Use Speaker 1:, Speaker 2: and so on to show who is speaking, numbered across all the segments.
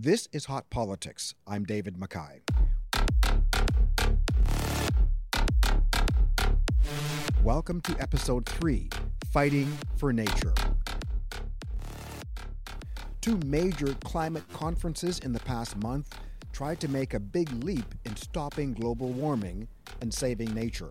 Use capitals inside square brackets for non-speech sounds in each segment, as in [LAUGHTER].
Speaker 1: This is Hot Politics. I'm David McKay. Welcome to episode 3 Fighting for Nature. Two major climate conferences in the past month tried to make a big leap in stopping global warming and saving nature.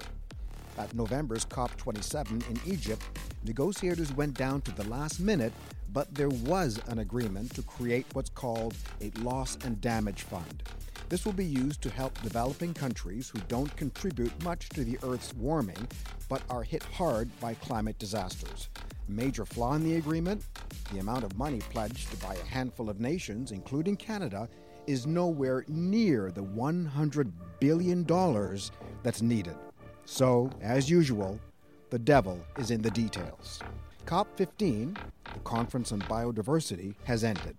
Speaker 1: At November's COP27 in Egypt, negotiators went down to the last minute, but there was an agreement to create what's called a loss and damage fund. This will be used to help developing countries who don't contribute much to the Earth's warming but are hit hard by climate disasters. Major flaw in the agreement the amount of money pledged by a handful of nations, including Canada, is nowhere near the $100 billion that's needed. So, as usual, the devil is in the details. COP15, the Conference on Biodiversity, has ended.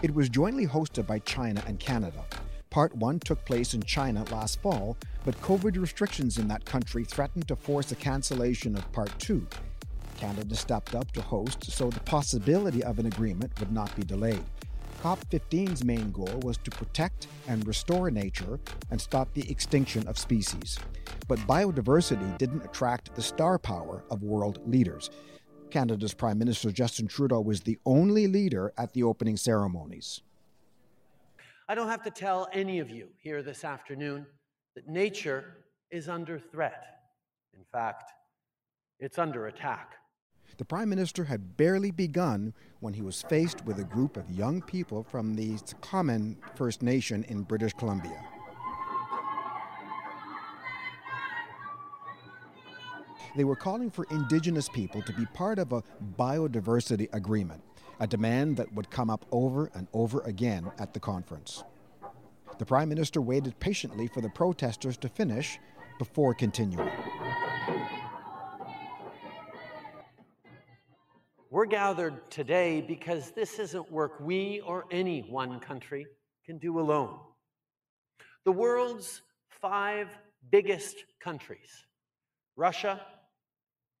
Speaker 1: It was jointly hosted by China and Canada. Part 1 took place in China last fall, but COVID restrictions in that country threatened to force a cancellation of Part 2. Canada stepped up to host, so the possibility of an agreement would not be delayed. COP15's main goal was to protect and restore nature and stop the extinction of species. But biodiversity didn't attract the star power of world leaders. Canada's Prime Minister Justin Trudeau was the only leader at the opening ceremonies.
Speaker 2: I don't have to tell any of you here this afternoon that nature is under threat. In fact, it's under attack.
Speaker 1: The Prime Minister had barely begun when he was faced with a group of young people from the Tsiqamen First Nation in British Columbia. They were calling for Indigenous people to be part of a biodiversity agreement, a demand that would come up over and over again at the conference. The Prime Minister waited patiently for the protesters to finish before continuing.
Speaker 2: We're gathered today because this isn't work we or any one country can do alone. The world's five biggest countries Russia,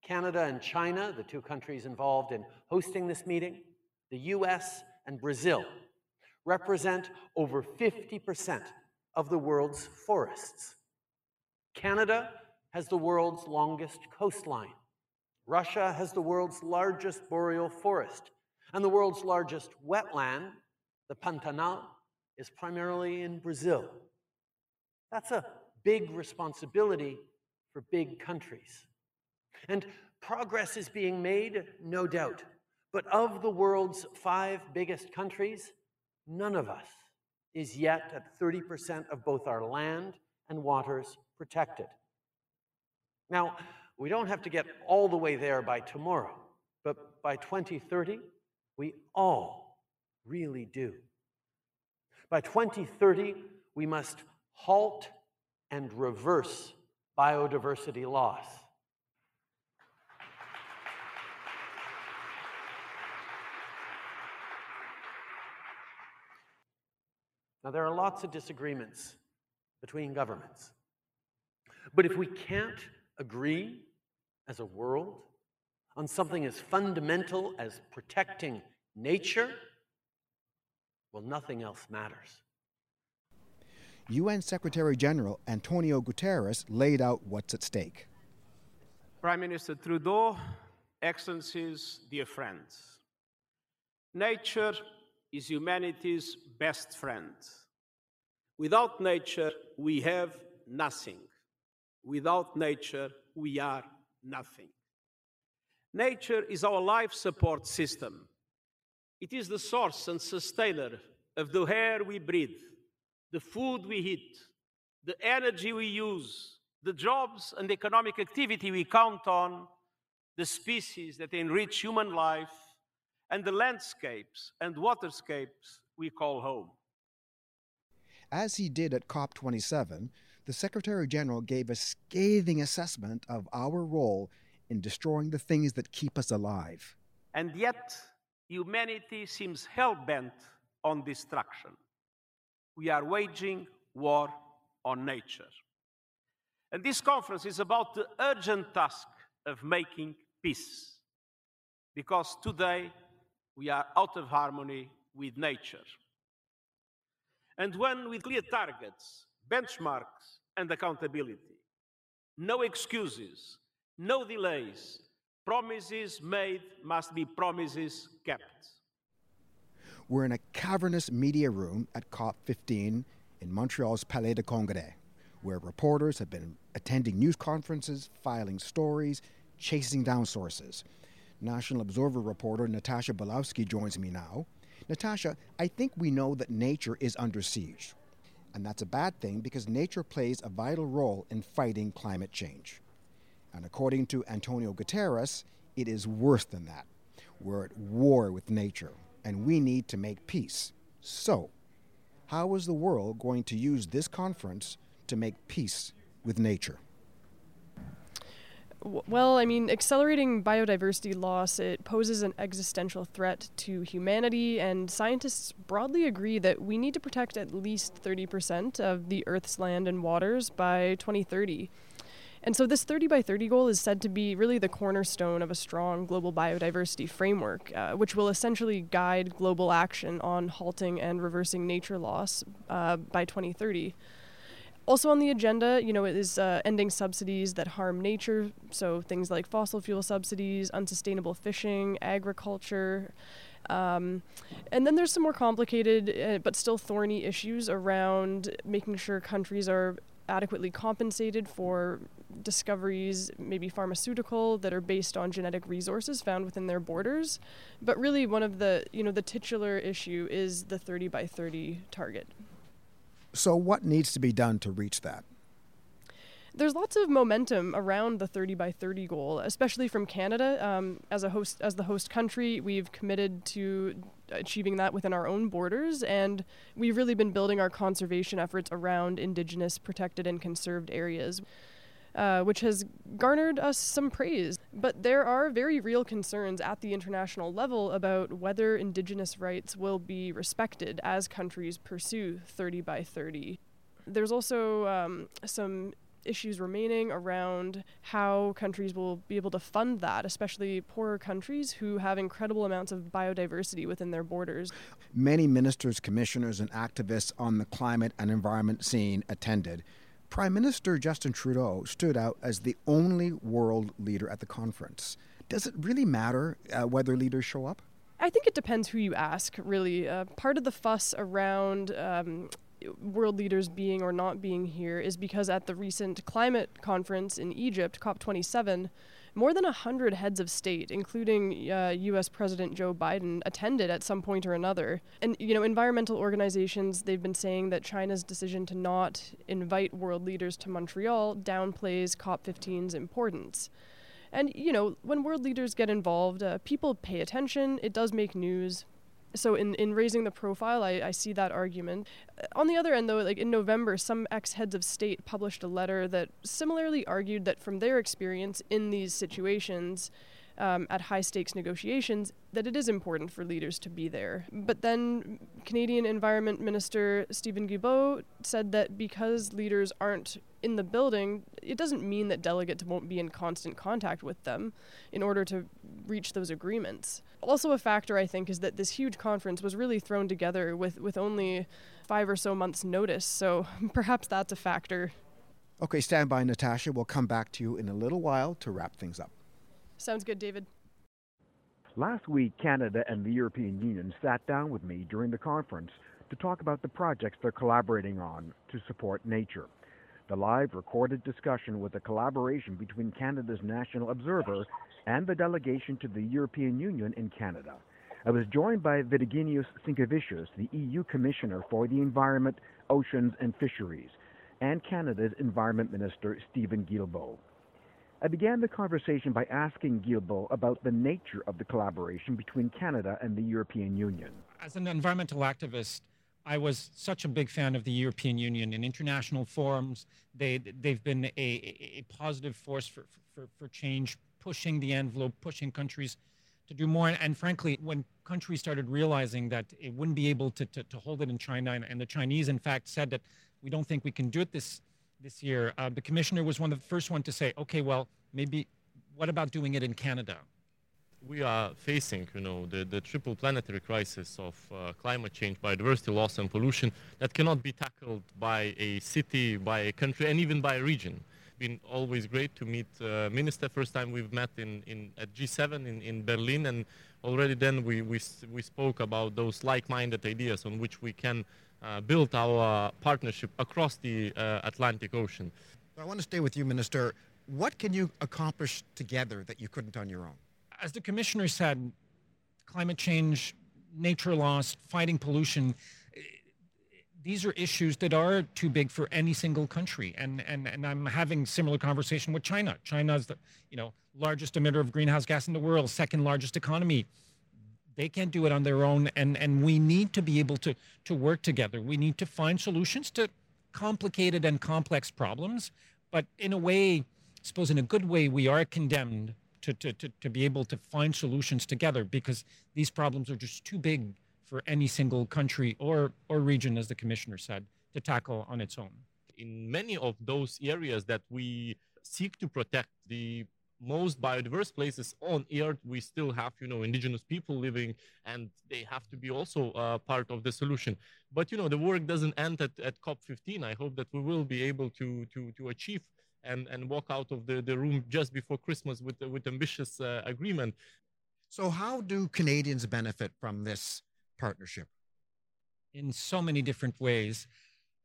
Speaker 2: Canada, and China, the two countries involved in hosting this meeting, the US, and Brazil represent over 50% of the world's forests. Canada has the world's longest coastline. Russia has the world's largest boreal forest, and the world's largest wetland, the Pantanal, is primarily in Brazil. That's a big responsibility for big countries. And progress is being made, no doubt. But of the world's five biggest countries, none of us is yet at 30% of both our land and waters protected. Now, we don't have to get all the way there by tomorrow, but by 2030, we all really do. By 2030, we must halt and reverse biodiversity loss. Now, there are lots of disagreements between governments. But if we can't agree as a world on something as fundamental as protecting nature, well, nothing else matters.
Speaker 1: UN Secretary General Antonio Guterres laid out what's at stake.
Speaker 3: Prime Minister Trudeau, Excellencies, dear friends, nature is humanity's best friend. Without nature, we have nothing. Without nature, we are nothing. Nature is our life support system. It is the source and sustainer of the air we breathe, the food we eat, the energy we use, the jobs and economic activity we count on, the species that enrich human life, and the landscapes and waterscapes we call home.
Speaker 1: As he did at COP27, the Secretary General gave a scathing assessment of our role in destroying the things that keep us alive.
Speaker 3: And yet, humanity seems hell bent on destruction. We are waging war on nature. And this conference is about the urgent task of making peace. Because today we are out of harmony with nature. and when with clear targets, benchmarks, and accountability. No excuses, no delays. Promises made must be promises kept.
Speaker 1: We're in a cavernous media room at COP15 in Montreal's Palais de Congrès, where reporters have been attending news conferences, filing stories, chasing down sources. National Observer reporter Natasha Bulowski joins me now. Natasha, I think we know that nature is under siege. And that's a bad thing because nature plays a vital role in fighting climate change. And according to Antonio Guterres, it is worse than that. We're at war with nature, and we need to make peace. So, how is the world going to use this conference to make peace with nature?
Speaker 4: Well, I mean, accelerating biodiversity loss, it poses an existential threat to humanity, and scientists broadly agree that we need to protect at least 30% of the Earth's land and waters by 2030. And so, this 30 by 30 goal is said to be really the cornerstone of a strong global biodiversity framework, uh, which will essentially guide global action on halting and reversing nature loss uh, by 2030. Also on the agenda, you know, is uh, ending subsidies that harm nature. So things like fossil fuel subsidies, unsustainable fishing, agriculture. Um, and then there's some more complicated uh, but still thorny issues around making sure countries are adequately compensated for discoveries, maybe pharmaceutical, that are based on genetic resources found within their borders. But really, one of the you know the titular issue is the 30 by 30 target.
Speaker 1: So, what needs to be done to reach that?
Speaker 4: There's lots of momentum around the 30 by 30 goal, especially from Canada. Um, as a host, as the host country, we've committed to achieving that within our own borders, and we've really been building our conservation efforts around Indigenous, protected, and conserved areas. Uh, which has garnered us some praise. But there are very real concerns at the international level about whether Indigenous rights will be respected as countries pursue 30 by 30. There's also um, some issues remaining around how countries will be able to fund that, especially poorer countries who have incredible amounts of biodiversity within their borders.
Speaker 1: Many ministers, commissioners, and activists on the climate and environment scene attended. Prime Minister Justin Trudeau stood out as the only world leader at the conference. Does it really matter uh, whether leaders show up?
Speaker 4: I think it depends who you ask, really. Uh, part of the fuss around um, world leaders being or not being here is because at the recent climate conference in Egypt, COP27, more than 100 heads of state, including uh, US President Joe Biden, attended at some point or another. And, you know, environmental organizations, they've been saying that China's decision to not invite world leaders to Montreal downplays COP15's importance. And, you know, when world leaders get involved, uh, people pay attention, it does make news, so in, in raising the profile, I, I see that argument. On the other end, though, like in November, some ex heads of state published a letter that similarly argued that from their experience in these situations, um, at high stakes negotiations that it is important for leaders to be there. But then Canadian Environment Minister Stephen Guilbeault said that because leaders aren't in the building, it doesn't mean that delegates won't be in constant contact with them in order to reach those agreements. Also, a factor I think is that this huge conference was really thrown together with, with only five or so months' notice, so [LAUGHS] perhaps that's a factor.
Speaker 1: Okay, stand by, Natasha. We'll come back to you in a little while to wrap things up.
Speaker 4: Sounds good, David.
Speaker 1: Last week, Canada and the European Union sat down with me during the conference to talk about the projects they're collaborating on to support nature. The live recorded discussion was a collaboration between Canada's National Observer and the delegation to the European Union in Canada. I was joined by Virginijus Sinkevicius, the EU Commissioner for the Environment, Oceans and Fisheries, and Canada's Environment Minister Stephen Guilbeault. I began the conversation by asking Guilbeault about the nature of the collaboration between Canada and the European Union.
Speaker 5: As an environmental activist, I was such a big fan of the European Union in international forums. They, they've been a, a positive force for, for, for change, pushing the envelope, pushing countries to do more. And, and, frankly, when countries started realizing that it wouldn't be able to, to, to hold it in China, and, and, the Chinese, in fact, said that we don't think we can do it this this year, uh, the commissioner was one of the first one to say, okay, well, maybe what about doing it in Canada?
Speaker 6: We are facing, you know, the, the triple planetary crisis of uh, climate change, biodiversity loss, and pollution that cannot be tackled by a city, by a country, and even by a region. Been always great to meet uh, Minister. First time we've met in, in at G7 in, in Berlin, and already then we, we, we spoke about those like-minded ideas on which we can uh, build our partnership across the uh, Atlantic Ocean.
Speaker 1: I want to stay with you, Minister. What can you accomplish together that you couldn't on your own?
Speaker 5: As the commissioner said, climate change, nature loss, fighting pollution, these are issues that are too big for any single country. And, and, and I'm having similar conversation with China. China is the you know largest emitter of greenhouse gas in the world, second largest economy. They can't do it on their own, and, and we need to be able to, to work together. We need to find solutions to complicated and complex problems, but in a way, I suppose in a good way, we are condemned to, to, to, to be able to find solutions together because these problems are just too big for any single country or, or region, as the commissioner said, to tackle on its own.
Speaker 6: In many of those areas that we seek to protect, the most biodiverse places on earth we still have you know indigenous people living and they have to be also uh, part of the solution but you know the work doesn't end at, at cop 15 i hope that we will be able to to to achieve and, and walk out of the, the room just before Christmas with, with ambitious uh, agreement.
Speaker 1: So, how do Canadians benefit from this partnership?
Speaker 5: In so many different ways.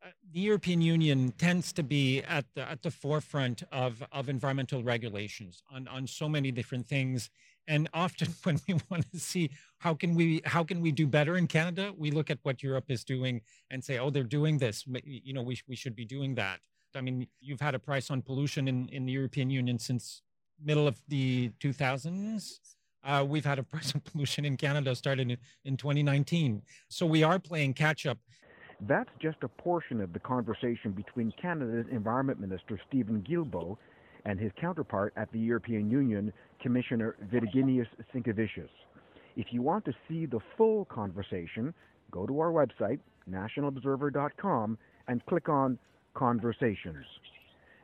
Speaker 5: Uh, the European Union tends to be at the, at the forefront of, of environmental regulations on, on so many different things. And often [LAUGHS] when we want to see how can we how can we do better in Canada, we look at what Europe is doing and say, oh, they're doing this. You know, we, we should be doing that. I mean, you've had a price on pollution in, in the European Union since middle of the 2000s. Uh, we've had a [LAUGHS] price on pollution in Canada started in, in 2019. So we are playing catch up.
Speaker 1: That's just a portion of the conversation between Canada's Environment Minister Stephen Guilbeault and his counterpart at the European Union, Commissioner Virginijus Sinkevicius. If you want to see the full conversation, go to our website, nationalobserver.com, and click on conversations.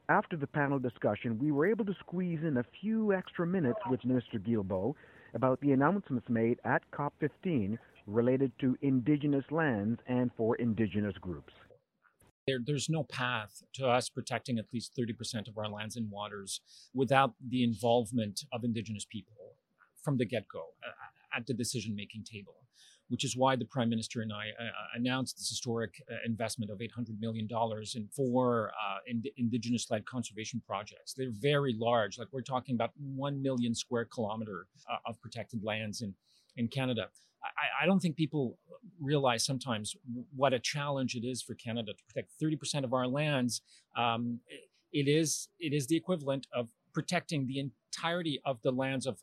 Speaker 1: After the panel discussion, we were able to squeeze in a few extra minutes with Minister Guilbeault about the announcements made at COP15 related to indigenous lands and for indigenous groups.
Speaker 7: There, there's no path to us protecting at least 30% of our lands and waters without the involvement of indigenous people from the get go at the decision making table which is why the Prime Minister and I uh, uh announced this historic uh, investment of $800 million in four uh, in- Indigenous led conservation projects. They're very large, like we're talking about 1 million square kilometer of protected lands in, in Canada. I, I, don't think people realize sometimes what a challenge it is for Canada to protect 30% of our lands. Um, it is it is the equivalent of protecting the entirety of the lands of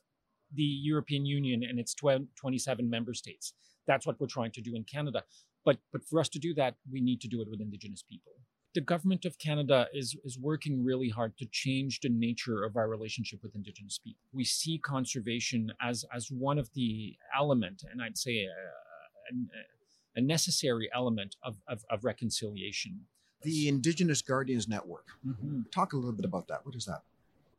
Speaker 7: the European Union and its 12, 27 member states. That's what we're trying to do in Canada. But, but for us to do that, we need to do it with Indigenous people. The government of Canada is, is working really hard to change the nature of our relationship with Indigenous people. We see conservation as, as one of the element, and I'd say a, a, a necessary element of, of, of, reconciliation.
Speaker 1: The Indigenous Guardians Network. Mm-hmm. Talk a little bit about that. What is that?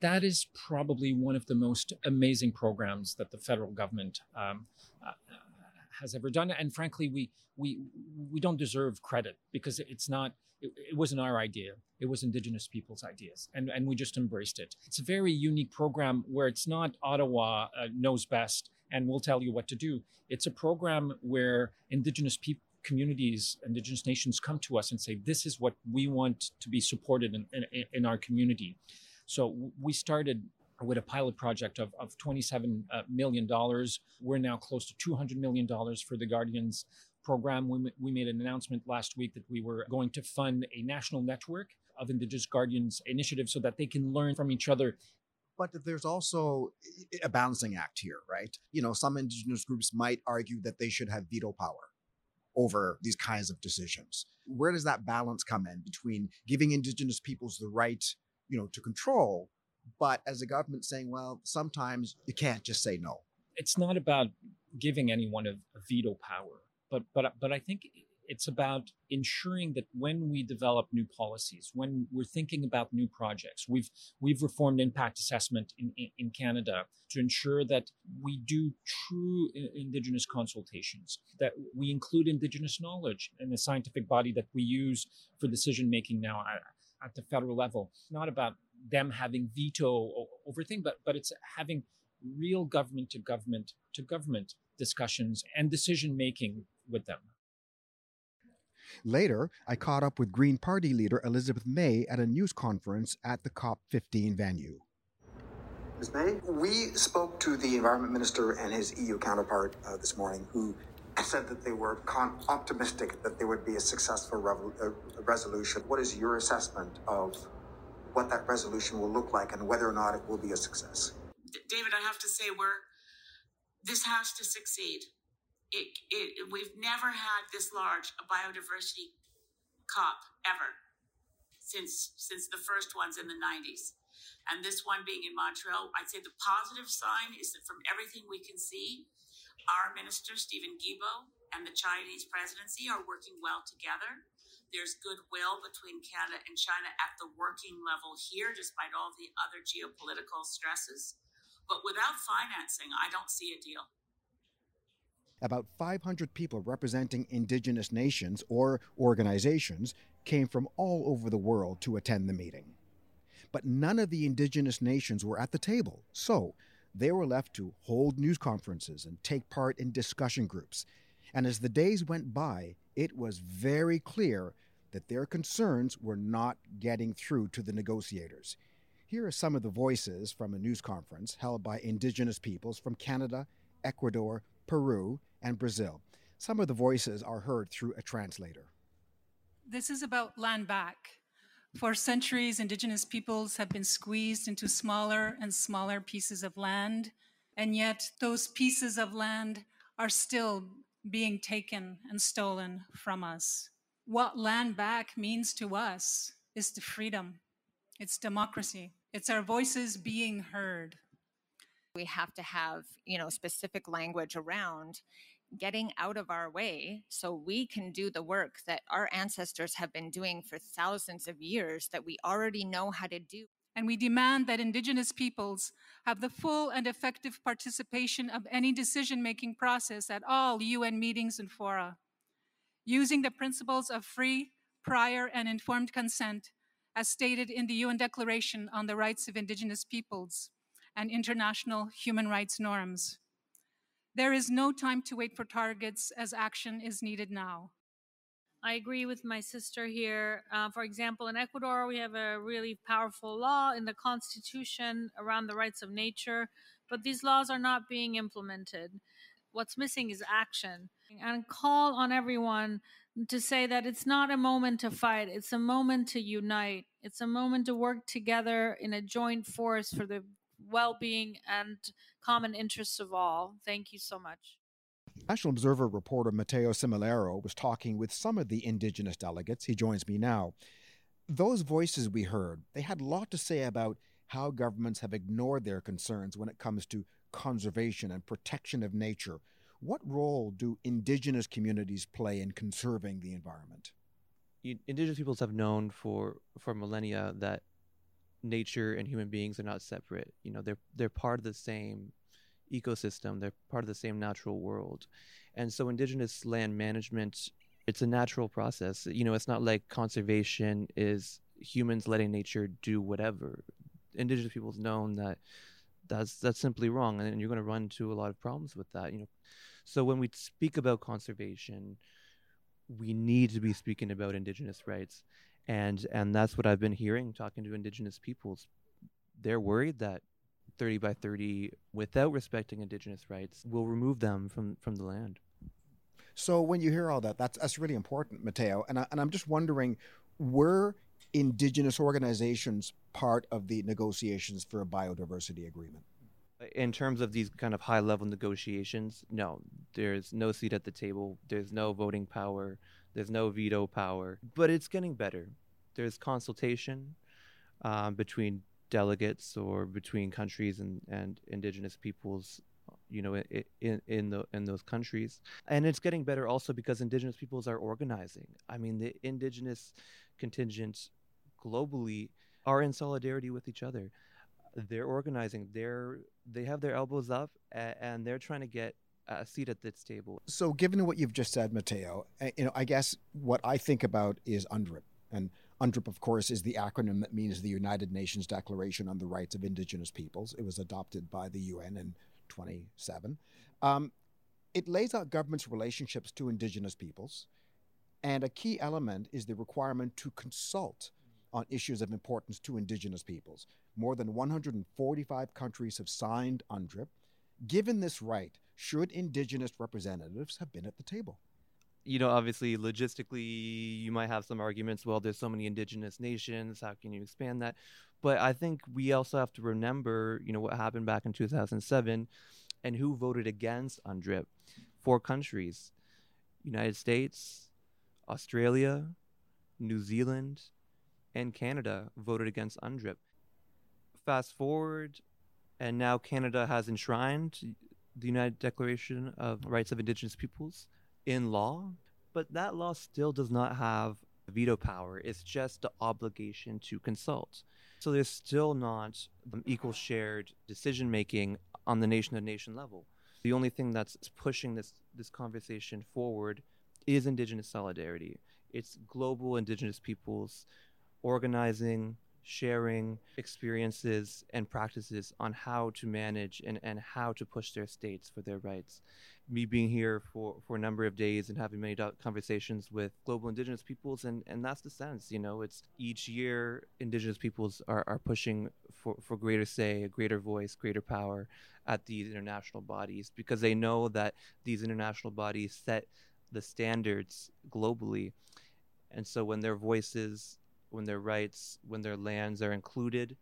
Speaker 7: that is probably one of the most amazing programs that the federal government um, uh, has ever done. And frankly, we we we don't deserve credit because it's not. It, it, wasn't our idea. It was Indigenous people's ideas, and and we just embraced it. It's a very unique program where it's not Ottawa uh, knows best and will tell you what to do. It's a program where Indigenous people communities, indigenous nations come to us and say, this is what we want to be supported in, in, in our community. So we started with a pilot project of, of $27 uh. We're now close to $200 million for the Guardians program. We, we made an announcement last week that we were going to fund a national network of Indigenous Guardians initiatives so that they can learn from each other.
Speaker 1: But there's also a balancing act here, right? You know, some Indigenous groups might argue that they should have veto power over these kinds of decisions. Where does that balance come in between giving Indigenous peoples the right, you know, to control but as a government saying, well, sometimes you can't just say no.
Speaker 7: It's not about giving anyone a, a veto power, but but but I think It's about ensuring that when we develop new policies, when we're thinking about new projects, we've we've reformed impact assessment in, in, in Canada to ensure that we do true Indigenous consultations, that we include Indigenous knowledge in the scientific body that we use for decision making now at, at the federal level. It's not about them having veto over things, but but it's having real government to government to government discussions and decision making with them.
Speaker 1: Later, I caught up with Green Party leader Elizabeth May at a news conference at the COP15 venue.
Speaker 8: Ms. May, we spoke to the Environment Minister and his EU counterpart uh, this morning, who said that they were con- optimistic that there would be a successful revo- uh, resolution. What is your assessment of what that resolution will look like and whether or not it will be a success?
Speaker 9: David, I have to say, we're this has to succeed it, it, we've never had this large a biodiversity COP ever since since the first ones in the 90s. And this one being in Montreal, I'd say the positive sign is that from everything we can see, our minister, Stephen Guilbeault, and the Chinese presidency are working well together. There's goodwill between Canada and China at the working level here, despite all the other geopolitical stresses. But without financing, I don't see a deal.
Speaker 1: About 500 people representing indigenous nations or organizations came from all over the world to attend the meeting. But none of the indigenous nations were at the table, so they were left to hold news conferences and take part in discussion groups. And as the days went by, it was very clear that their concerns were not getting through to the negotiators. Here are some of the voices from a news conference held by Indigenous peoples from Canada, Ecuador, Peru, and Brazil. Some of the voices are heard through a translator.
Speaker 10: This is about land back. For centuries, indigenous peoples have been squeezed into smaller and smaller pieces of land, and yet those pieces of land are still being taken and stolen from us. What land back means to us is the freedom, it's democracy, it's our voices being heard.
Speaker 11: We have to have, you know, specific language around getting out of our way so we can do the work that our ancestors have been doing for thousands of years that we already know how to do.
Speaker 10: And we demand that Indigenous peoples have the full and effective participation of any decision making process at all UN meetings and fora, using the principles of free, prior, and informed consent as stated in the UN Declaration on the Rights of Indigenous Peoples and international human rights norms. There is no time to wait for targets as action is needed now.
Speaker 12: I agree with my sister here. Uh, for example, in Ecuador, we have a really powerful law in the constitution around the rights of nature, but these laws are not being implemented. What's missing is action. And call on everyone to say that it's not a moment to fight, it's a moment to unite. It's a moment to work together in a joint force for the well being and common interests of all. Thank you so much.
Speaker 1: National Observer reporter Matteo Cimellaro was talking with some of the indigenous delegates. He joins me now. Those voices we heard, they had a lot to say about how governments have ignored their concerns when it comes to conservation and protection of nature. What role do indigenous communities play in conserving the environment?
Speaker 13: Indigenous peoples have known for, for millennia that nature and human beings are not separate. You know, they're they're part of the same ecosystem. They're part of the same natural world, and so indigenous land management it's a natural process. You know, it's not like conservation is humans letting nature do whatever. Indigenous people's known that that's that's simply wrong, and you're going to run into a lot of problems with that. You know, so when we speak about conservation, we need to be speaking about indigenous rights and and that's what I've been hearing talking to indigenous peoples. They're worried that 30 by 30 without respecting indigenous rights will remove them from from the land.
Speaker 1: So when you hear all that, that's that's really important, Matteo. And I, and I'm just wondering, were indigenous organizations part of the negotiations for a biodiversity agreement?
Speaker 13: In terms of these kind of high level negotiations, no. There's no seat at the table. There's no voting power. There's no veto power, but it's getting better. There's consultation um, between delegates or between countries and, and indigenous peoples you know, in in the in those countries, and it's getting better also because indigenous peoples are organizing. I mean, the indigenous contingents globally are in solidarity with each other. They're organizing. They're they have their elbows up, and they're trying to get a seat at this table.
Speaker 1: So, given what you've just said, Matteo, eh, you know, I guess what I think about is UNDRIP, and UNDRIP, of course, is the acronym that means the United Nations Declaration on the Rights of Indigenous Peoples. It was adopted by the UN in 27. Um, it lays out governments' relationships to Indigenous peoples, and a key element is the requirement to consult on issues of importance to Indigenous peoples. More than 145 countries have signed UNDRIP. Given this right, should Indigenous representatives have been at the table?
Speaker 13: You know, obviously, logistically, you might have some arguments. Well, there's so many Indigenous nations. How can you expand that? But I think we also have to remember, you know, what happened back in 2007 and who voted against UNDRIP. Four countries United States, Australia, New Zealand, and Canada voted against UNDRIP. Fast forward, and now Canada has enshrined the United Declaration of Rights of Indigenous Peoples in law, but that law still does not have veto power. It's just the obligation to consult. So there's still not equal shared decision making on the nation to nation level. The only thing that's pushing this this conversation forward is indigenous solidarity. It's global indigenous peoples organizing, sharing experiences and practices on how to manage and, and how to push their states for their rights. Me being here for, for a number of days and having many conversations with global indigenous peoples, and, and that's the sense, you know, it's each year indigenous peoples are, are pushing for, for greater say, a greater voice, greater power at these international bodies because they know that these international bodies set the standards globally. And so when their voices when their rights, when their lands are included,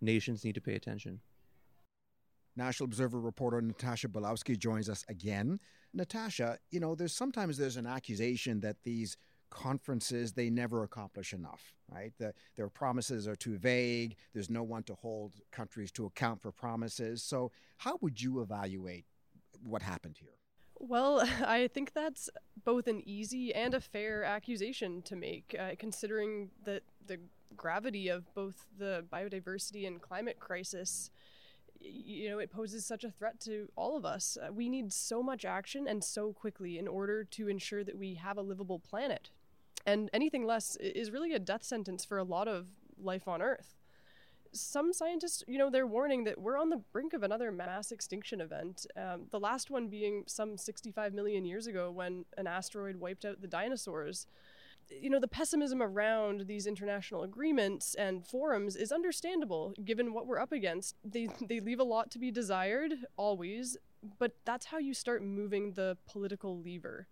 Speaker 13: nations need to pay attention.
Speaker 1: National Observer reporter Natasha Bulowski joins us again. Natasha, you know, there's sometimes there's an accusation that these conferences they never accomplish enough, right? The, their promises are too vague. There's no one to hold countries to account for promises. So, how would you evaluate what happened here?
Speaker 4: Well, [LAUGHS] I think that's both an easy and a fair accusation to make, uh, considering that the gravity of both the biodiversity and climate crisis. You know, it poses such a threat to all of us. Uh, we need so much action and so quickly in order to ensure that we have a livable planet. And anything less is really a death sentence for a lot of life on Earth some scientists, you know, they're warning that we're on the brink of another mass extinction event. Um, the last one being some 65 million years ago when an asteroid wiped out the dinosaurs. You know, the pessimism around these international agreements and forums is understandable given what we're up against. They, they leave a lot to be desired, always, but that's how you start moving the political lever.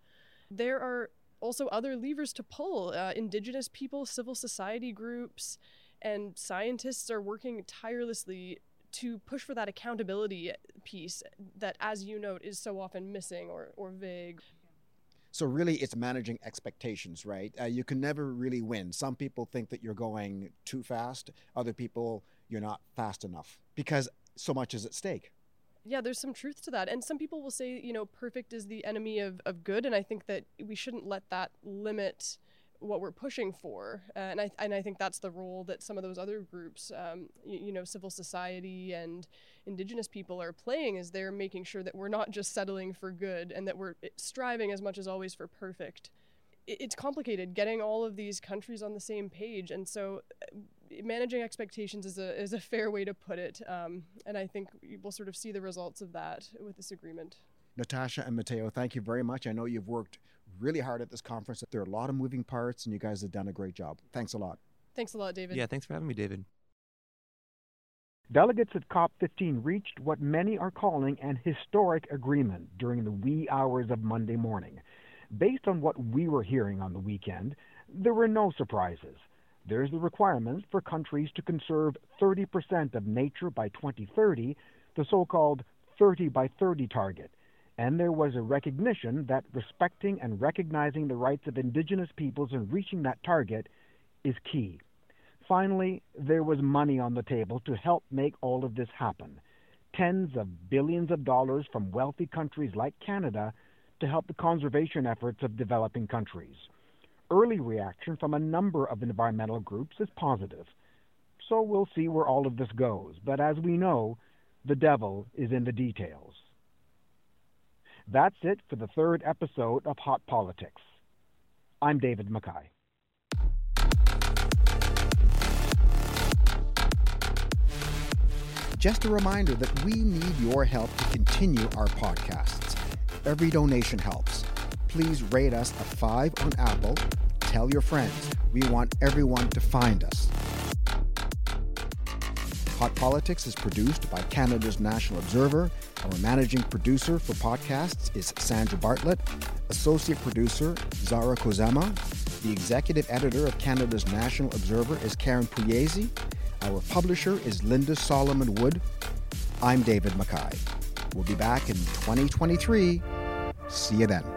Speaker 4: There are also other levers to pull uh, indigenous people, civil society groups and scientists are working tirelessly to push for that accountability piece that, as you note, is so often missing or, or vague.
Speaker 1: So, really, it's managing expectations, right? Uh, you can never really win. Some people think that you're going too fast, other people, you're not fast enough because so much is at stake.
Speaker 4: Yeah, there's some truth to that. And some people will say, you know, perfect is the enemy of, of good. And I think that we shouldn't let that limit what we're pushing for. Uh, and I and I think that's the role that some of those other groups, um, you, you, know, civil society and indigenous people are playing. Is they're making sure that we're not just settling for good and that we're eh, striving as much as always for perfect. It, it's complicated getting all of these countries on the same page, and so uh, managing expectations is a is a fair way to put it. Um, and I think we'll sort of see the results of that with this agreement.
Speaker 1: Natasha and Matteo, thank you very much. I know you've worked really hard at this conference. There are a lot of moving parts, and you guys have done a great job. Thanks a lot.
Speaker 4: Thanks a lot, David.
Speaker 13: Yeah, thanks for having me, David.
Speaker 14: Delegates at COP15 reached what many are calling an historic agreement during the wee hours of Monday morning. Based on what we were hearing on the weekend, there were no surprises. There's the requirement for countries to conserve 30% of nature by 2030, the so called 30 by 30 target and there was a recognition that respecting and recognizing the rights of indigenous peoples and reaching that target is key. Finally, there was money on the table to help make all of this happen tens of billions of dollars from wealthy countries like Canada to help the conservation efforts of developing countries. Early reaction from a number of environmental groups is positive. So we'll see where all of this goes. But as we know, the devil is in the details. That's it for the third episode of Hot Politics. I'm David McKay.
Speaker 1: Just a reminder that we need your help to continue our podcasts. Every donation helps. Please rate us a 5 on Apple. Tell your friends. We want everyone to find us. Hot Politics is produced by Canada's National Observer. Our managing producer for podcasts is Sandra Bartlett. Associate producer, Zara Kozama. The executive editor of Canada's National Observer is Karen Pugliese. Our publisher is Linda Solomon Wood. I'm David McKay. We'll be back in 2023. See you then.